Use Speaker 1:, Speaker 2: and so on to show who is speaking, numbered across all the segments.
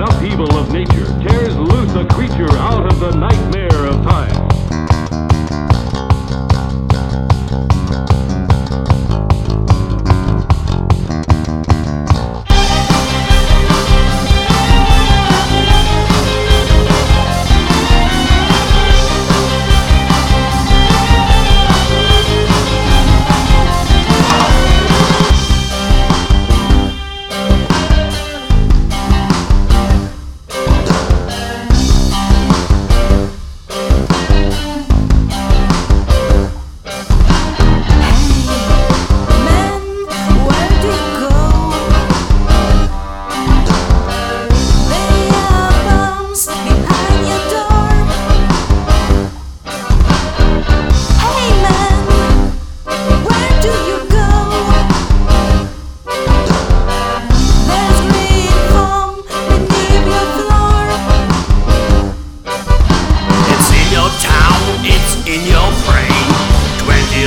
Speaker 1: An upheaval of nature tears loose a creature out of the time.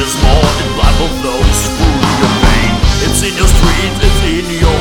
Speaker 2: is more in life of those who pain. It's in your street. it's in your